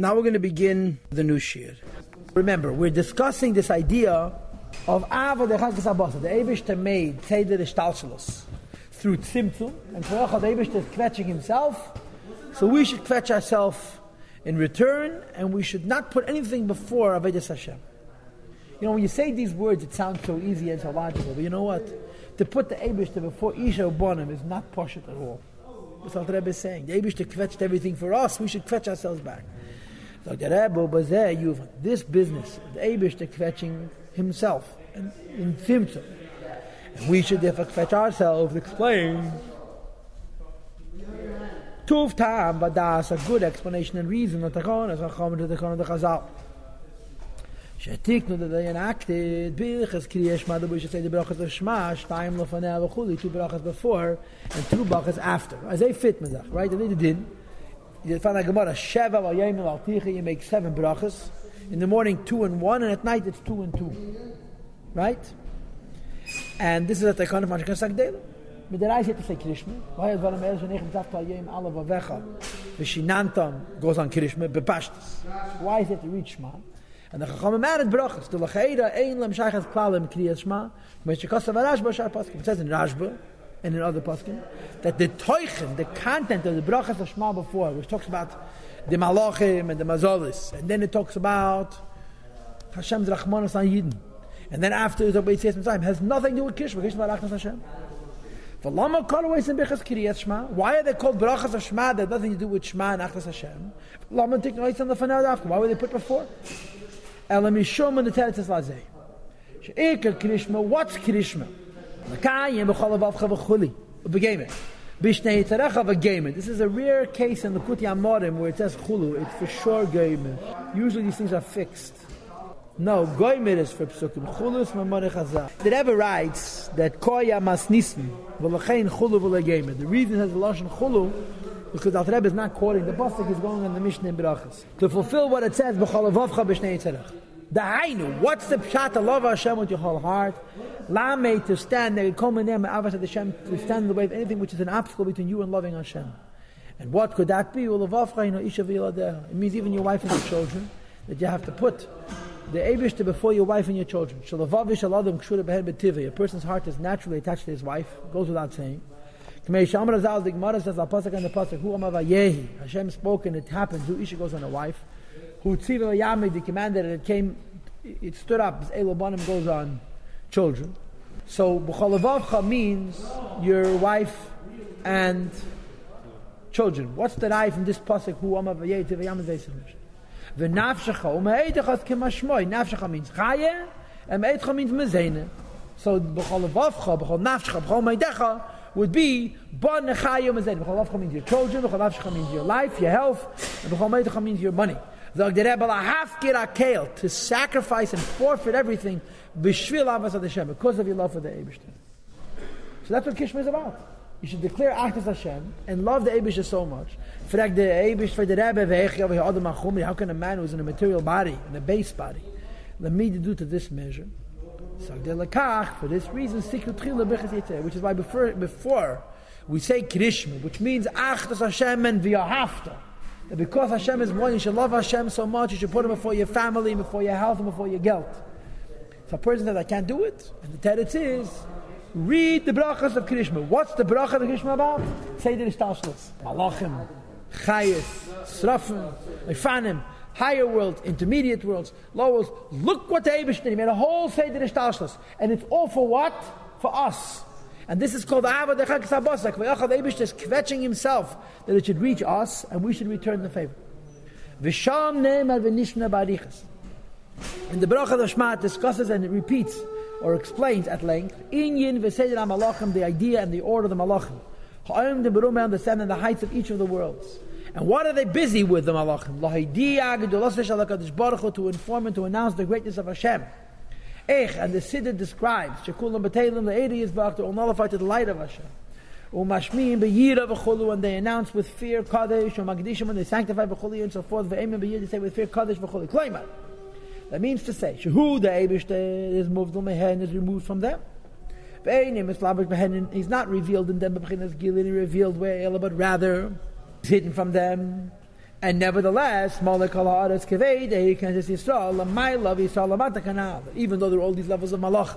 Now we're going to begin the new shir. Remember, we're discussing this idea of Ava de Chagas Abasa. The Eibishter made Seder Ishtalshalos through Tzimtzum, and Koyach the Eibishter is kvetching himself. So we should kvetch ourselves in return, and we should not put anything before Avedis Hashem. You know, when you say these words, it sounds so easy and so logical, but you know what? To put the Eibishter before Isha Bonim is not poshut at all. That's what the Rebbe is saying. The Eibishter kvetched everything for us, we should kvetch ourselves back. So the Rebbe, but there you've this business, the Eibishter kvetching himself in, in Tzimtzum. And we should therefore kvetch ourselves, explain Tuv Tam, but that's a good explanation and reason that the Chon is a Chom to the Chon of the Chazal. שהעתיקנו לדי enacted ברכס קריאה שמע דבו שצא די ברכס לשמע שתיים לפניה וכולי two ברכס before and two ברכס after אז they fit מזך right they did you find a gemara sheva wa yom al you make seven brachas. In the morning two and one and at night it's two and two. Right? And this is at the kind of mashkan sagdela mit der reise to say krishma why is valam er shnech mit afta yom alav avecha vishinantam goes on krishma bepashtas why is it to reach man and the chacham man it brachas. The lacheda ein lam shaykhas klalim kriyas shma mit shkasa varashba shar paskim it says in rashba and in other paskim that the toichen the content of the brachas of shma before which talks about the malachim and the mazolis and then it talks about Hashem's rachmanos on yidden. And then after it's about Yetzias Mitzrayim has nothing to do with Kishma Kishma Rachmas Hashem. Shema. Why are they called brachas of Shema that have nothing to do with Shema and Achnas Hashem? Why were they put before? What's Krishma this is a rare case in the Kuti Amorim where it says chulu it's for sure gemet usually these things are fixed no, goymer is for psukim. Chulus mamare chazal. The Rebbe writes that koya mas nisn v'lachein chulu v'legeimer. The reason it has lashon chulu because the Rebbe is not quoting the pasuk; is going on the Mishnah in Berachas to fulfill what it says b'chol avavcha b'shnei tzarech. The Hainu, what's the pshat to love Hashem with your whole heart? Lame to stand there, come in there, avas Hashem to stand in the way of anything which is an obstacle between you and loving Hashem. And what could that be? It means even your wife and your children that you have to put the Abishta before your wife and your children. A person's heart is naturally attached to his wife, goes without saying. Hashem spoke and it happened. Who Isha goes on a wife. Who Tziva Yamid, the commanded and it came, it stood up. As elobanim goes on children. So, B'cholavavcha means your wife and children. What's the eye from this Pasuk? Hu Amavayehi, Tziva Yamid, Veisimush. V'nafshecha, u'me'eidechas k'mashmoi. Nafshecha means chaya, and me'eidcha means mezene. So, b'chol avavcha, b'chol nafshecha, b'chol me'edecha, would be ba nechaya mezene. B'chol means your children, b'chol means your life, your health, and b'chol me'edecha means your money. To sacrifice and forfeit everything, because of your love for the Eibishter. So that's what Kishma is about. You should declare Achas Hashem and love the Eibish so much. The for the. How can a man who's in a material body, in a base body, let me do to this measure? So for this reason which is why before before we say Krishma, which means Achas Hashem and v'yahavta. That because Hashem is one, you should love Hashem so much, you should put Him before your family, before your health, and before your guilt. If a person says, I can't do it, and the teretz is, Read the brachas of Krishma. What's the bracha of Krishma about? Say the Ishtashlis. Malachim, Chayis, Srafim, Ifanim, higher worlds, intermediate worlds, lower worlds. Look what the Abish did. He made a whole Seder Ishtashlis. And it's all for what? For us. And this is called Ava de Chag Sabosak. The Abish is kvetching himself that it should reach us and we should return the favor. Visham Ne'emar V'nishna Barichas. And the bracha of Shema discusses and it repeats or explains at length Inyin v'seder malachim, the idea and the order of the malachim. Ha'im the berum understanding the heights of each of the worlds. And what are they busy with the malachim? To inform and to announce the greatness of Hashem. And the Siddur describes, Shekulam b'teilim, the Edi is to all nullify to the light of Hashem. Umashmim b'yira v'chulu, and they announce with fear Kadesh, or Magdishim, and they sanctify v'chulu, and so forth, v'eimim b'yir, they say with fear Kadesh v'chulu. Kloimah. That means to say, Shehu the Eibishter is moved on Mehen is removed from them. He's not revealed in them, he's revealed where, but rather he's hidden from them. And nevertheless. Even though there are all these levels of Malach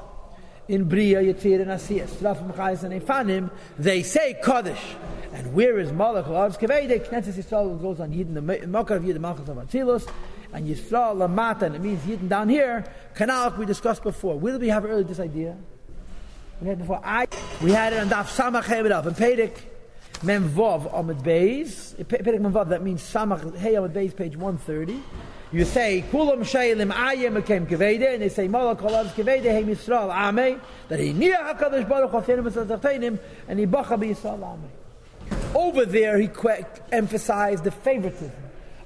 in Bria, Yitzir, and Asiyas, and Efanim, they say Kaddish. And where is Malach al Haaretz Kaved? Knesset Yisrael goes on Yidin, the Makar of Yidin, Malchus of Atzilus, and Yisrael, Lamata, and it means Yidin down here, Kanal, we discussed before. Where did we have earlier this idea? We had before. I, we had it on Daf Samach Hebedaf, and Pedic, Memvov Amid Beis. Perek Memvov, that means Samach Hey Amid Beis, page 130. You say, Kulam Shailim Ayem Akem Kevede, and they say, Malak Olav Kevede, Hey Yisrael Ame, that he Nia HaKadosh Baruch Hafenim V'Sazarteinim, and he Bacha Yisrael Ame. Over there, he emphasized the favoritism.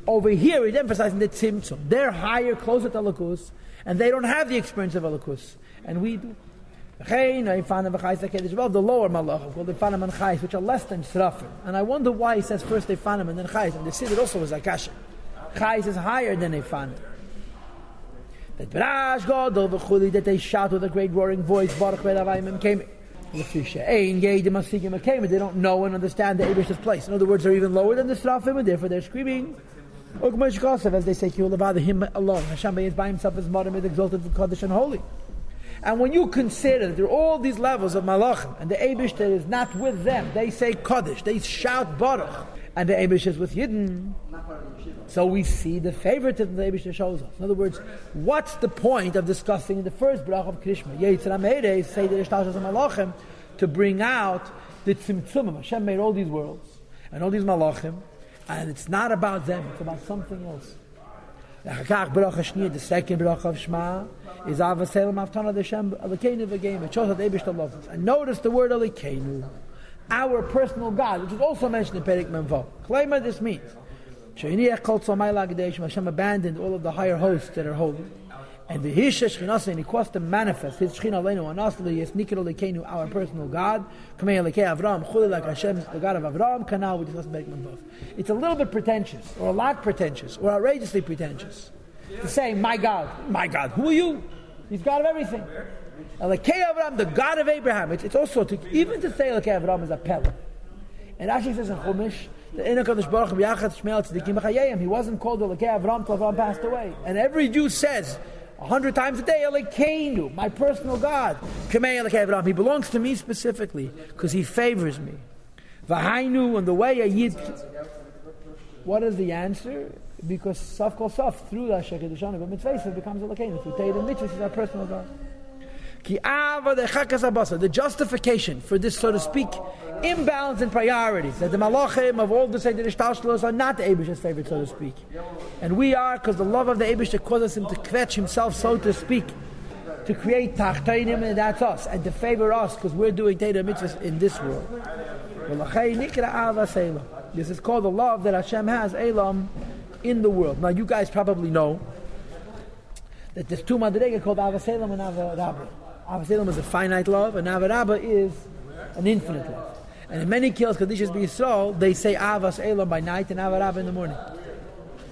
Over here, he's emphasizing the tzimtzum. They're higher, closer to Alakus, and they don't have the experience of Alakus. And we do. The lower malachim called Ifanim and Chais, which are less than Srafim. And I wonder why he says first Ifanim and then Chais. And the Siddur also was Akasha. Chais is higher than Ifanim. That Brash God over Chuli, that they shout with a great roaring voice, Baruch Vedavayim came. They don't know and understand the Abish's place. In other words, they're even lower than the Srafim, and therefore they're screaming. As they say, him alone. Hashem is by himself as is exalted for Kaddish and holy. And when you consider that there are all these levels of malachim, and the Abish that is not with them, they say Kaddish, they shout Baruch, and the Abish is with Yidden. So we see the favoritism the Abish shows us. In other words, what's the point of discussing in the first brach of Krishma? Yetzirah say the Ishtashas malachim to bring out the Tzimtzumim. Hashem made all these worlds, and all these malachim, and it's not about them, it's about something else. The second bracha of Shema is Avaselim Aftana Deshem Alekenu V'Geim. That Eibush loves. And notice the word Alekenu, our personal God, which is also mentioned in Perik Menvo. Klema this means. Hashem abandoned all of the higher hosts that are holy. And the Hisha Shechinasa, and he caused to manifest his Shechina Aleinu on us, yes, Nikir Lekenu, our personal God, Kamei Lekei Avram, Chuli like Hashem, the God of Avram, Kanal, we discussed Berik Menvo. It's a little bit pretentious, or a lot pretentious, or outrageously pretentious to say, My God, my God, who are you? He's God of everything. Elokei Avraham, the God of Abraham. It's, it's also to, even to say Elokei Avraham is a pella. And actually says in Chumash, the. He wasn't called Elokei Avraham till Avraham passed away. And every Jew says a hundred times a day, Elokeinu, my personal God. He belongs to me specifically because he favors me. Vahainu and the way a Yid. What is the answer? because Saf Kol Saf, through that Shekhet Dishana, but mitzvah it becomes Lakein. Through Teir and Mitzvah is our personal God. The justification for this, so to speak, imbalance in priorities, that the malachim of all the Seder are not the Abish's favorite, so to speak. And we are, because the love of the Abish causes him to kvetch himself, so to speak, to create tachtainim, and that's us, and to favor us, because we're doing Teir mitzvahs in this world. This is called the love that Hashem has, Elam, in the world. Now, you guys probably know that there's two madrega called Avaselam and Avarabba. Avaselam is a finite love, and Avarabba is an infinite love. And in many kills, Kadishas B'Yisrael, they say Avas Elam by night and Avarabba in the morning.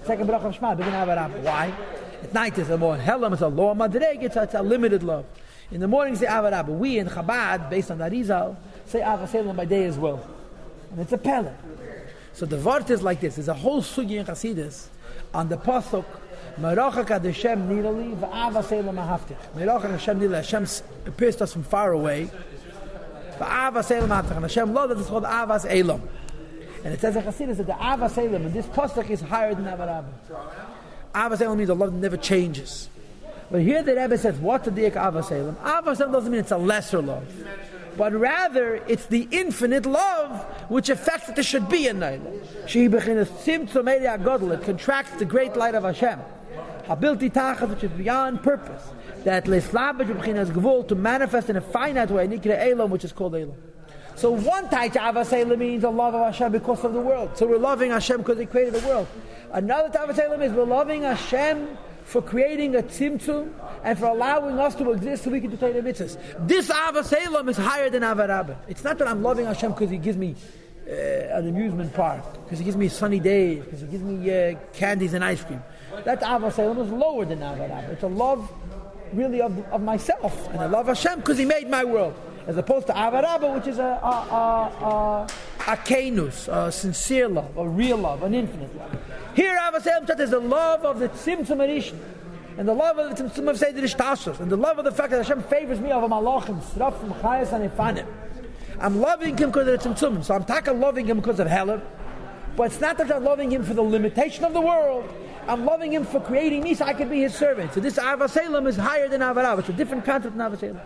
Second bracha of Shema, begin Avarabba. Why? At night it's a more Helam, it's a lower madrega, it's, it's a, limited love. In the morning, say Avarabba. We in Chabad, based on Arizal, say Avaselam by day as well. And it's a pellet. So the word is like this. There's a whole sugi in Chassidus on the pasuk. Merachak ad Hashem nirali v'ava selam ahavtich. Merachak Hashem nirali. Hashem appears to us from far away. V'ava selam ahavtich. And Hashem loved. It's called avas elam. And it says in Chassidus that the avas elam, and this pasuk is higher than avarabah. Avas elam means the love never changes. But here the Rebbe says, what's the diak avas elam? Avas elam doesn't mean it's a lesser love but rather it's the infinite love which affects that there should be a Naila. She It contracts the great light of Hashem. Habilti Tachas, which is beyond purpose. That Leslabaj Bechinas Gvul to manifest in a finite way, Nikra Elam, which is called Elam. So one of Avasela means a love of Hashem because of the world. So we're loving Hashem because He created the world. Another type of Avasela means we're loving Hashem for creating a tzimtzum and for allowing us to exist so we can do Torah mitzvahs. This Avaselam is higher than Avarabba. It's not that I'm loving Hashem because He gives me uh, an amusement park, because He gives me sunny days, because He gives me uh, candies and ice cream. That Avaselam is lower than Avarabba. It's a love really of, of myself. And I love Hashem because He made my world. As opposed to Avarabba, which is a, a, a, a a kenus, a sincere love, a real love, an infinite love. Here, Avasel Pshat is the love of the Tzimtzum Arishin, and the love of the Tzimtzum of Seder Ishtashos, and the love of the fact that Hashem favors me over Malachim, Srafim, Chayas, and Ifanim. I'm loving him because of the Tzimtzum, so I'm taka loving him because of Helam, but it's not that I'm loving him for the limitation of the world. I'm loving him for creating me so I can be his servant. So this Avaselim is higher than Avarav. It's a different concept than Avaselim.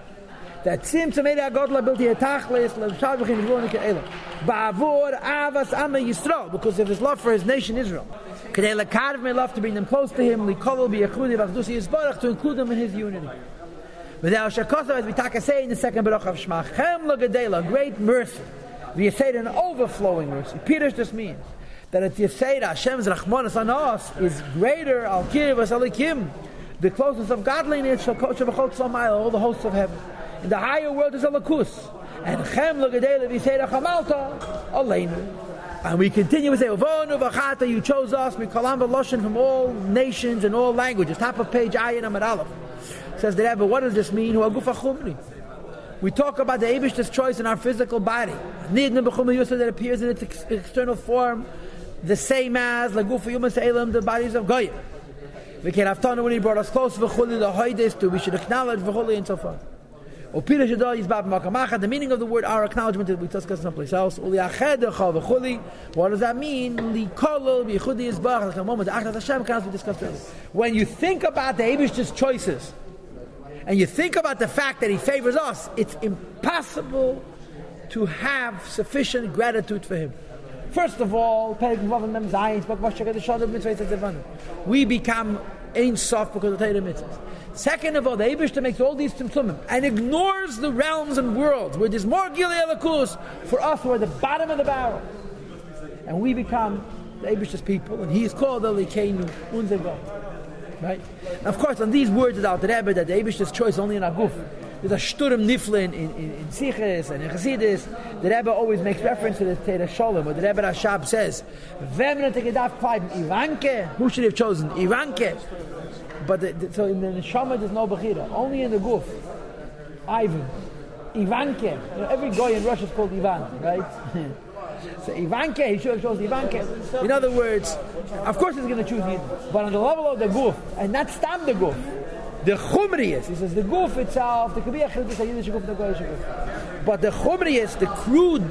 That sim to made God labilti etachlis l'shav b'chin v'lonik elam. Ba'avur avas because of his love for his nation Israel. Kedei lekarv may love to bring them close to him. Likolol b'yachudi v'achdusi yisbarach to include them in his unity. Now Shakosav, as we taka say in the second Baruch of Shema, Chem l'gadela, great mercy. We say an overflowing mercy. Peter just means that at Yisera, Hashem's Rachmanis on us is greater, Al Kirvas Alikim, the closeness of godliness, all the hosts of heaven. In the higher world is Alakus. And Chem Lagadela Yisera Chamalta, Aleinu. And we continue to say, Uvonu you chose us, Mikalam Loshen from all nations and all languages. Top of page Ayin Amad Aleph. Says the Rebbe, what does this mean? We talk about the Abish's choice in our physical body. Need that appears in its external form the same as the bodies of Goyim. We can have Tana when he brought us close the Hoides, to we should acknowledge V'chuli and so forth. The meaning of the word, our acknowledgement that we discussed someplace else. What does that mean? The. When you think about the Abish's choices, and you think about the fact that he favors us, it's impossible to have sufficient gratitude for him. First of all, we become Ein Sof because of Torah mitzvahs. Second of all, the Abishta makes all these tzimtzumim and ignores the realms and worlds where there's more Gilei Alakus for us who are the bottom of the barrel. And we become the Abishta's people, and he is called the Likeinu Unzego. Right? Of course, on these words about the Rebbe, that the Abishta's choice only in Aguf, there's a Sturm Niflin in, in, in, Siches and in Chassidus. The Rebbe always makes reference to the Teda Shalom, where the Rebbe Rashab says, er Kleid Ivanke, who should have chosen? Ivanke. But the, the, so in the Neshama there's no Bechira, only in the Guf. Ivan. Ivanke. You know, every guy in Russia is called Ivan, right? so Ivanke, he should have chosen Ivanke. In other words, of course he's going to choose Yidden, but on the level of the Guf, and not stam the Guf. The chumriyas, he says the goof itself, there could be a chilbis a Yiddish goof and a Goyish goof. But the chumriyas, the crude,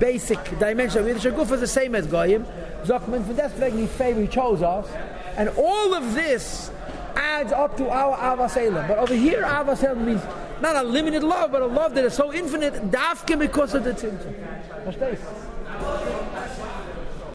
basic dimension of Yiddish goof is the same as Goyim. Zokman, for that's wegen he favor, he chose us. And all of this adds up to our Avaselim. But over here, Avaselim means not a limited love, but a love that is so infinite, dafke because of the tzimtzum.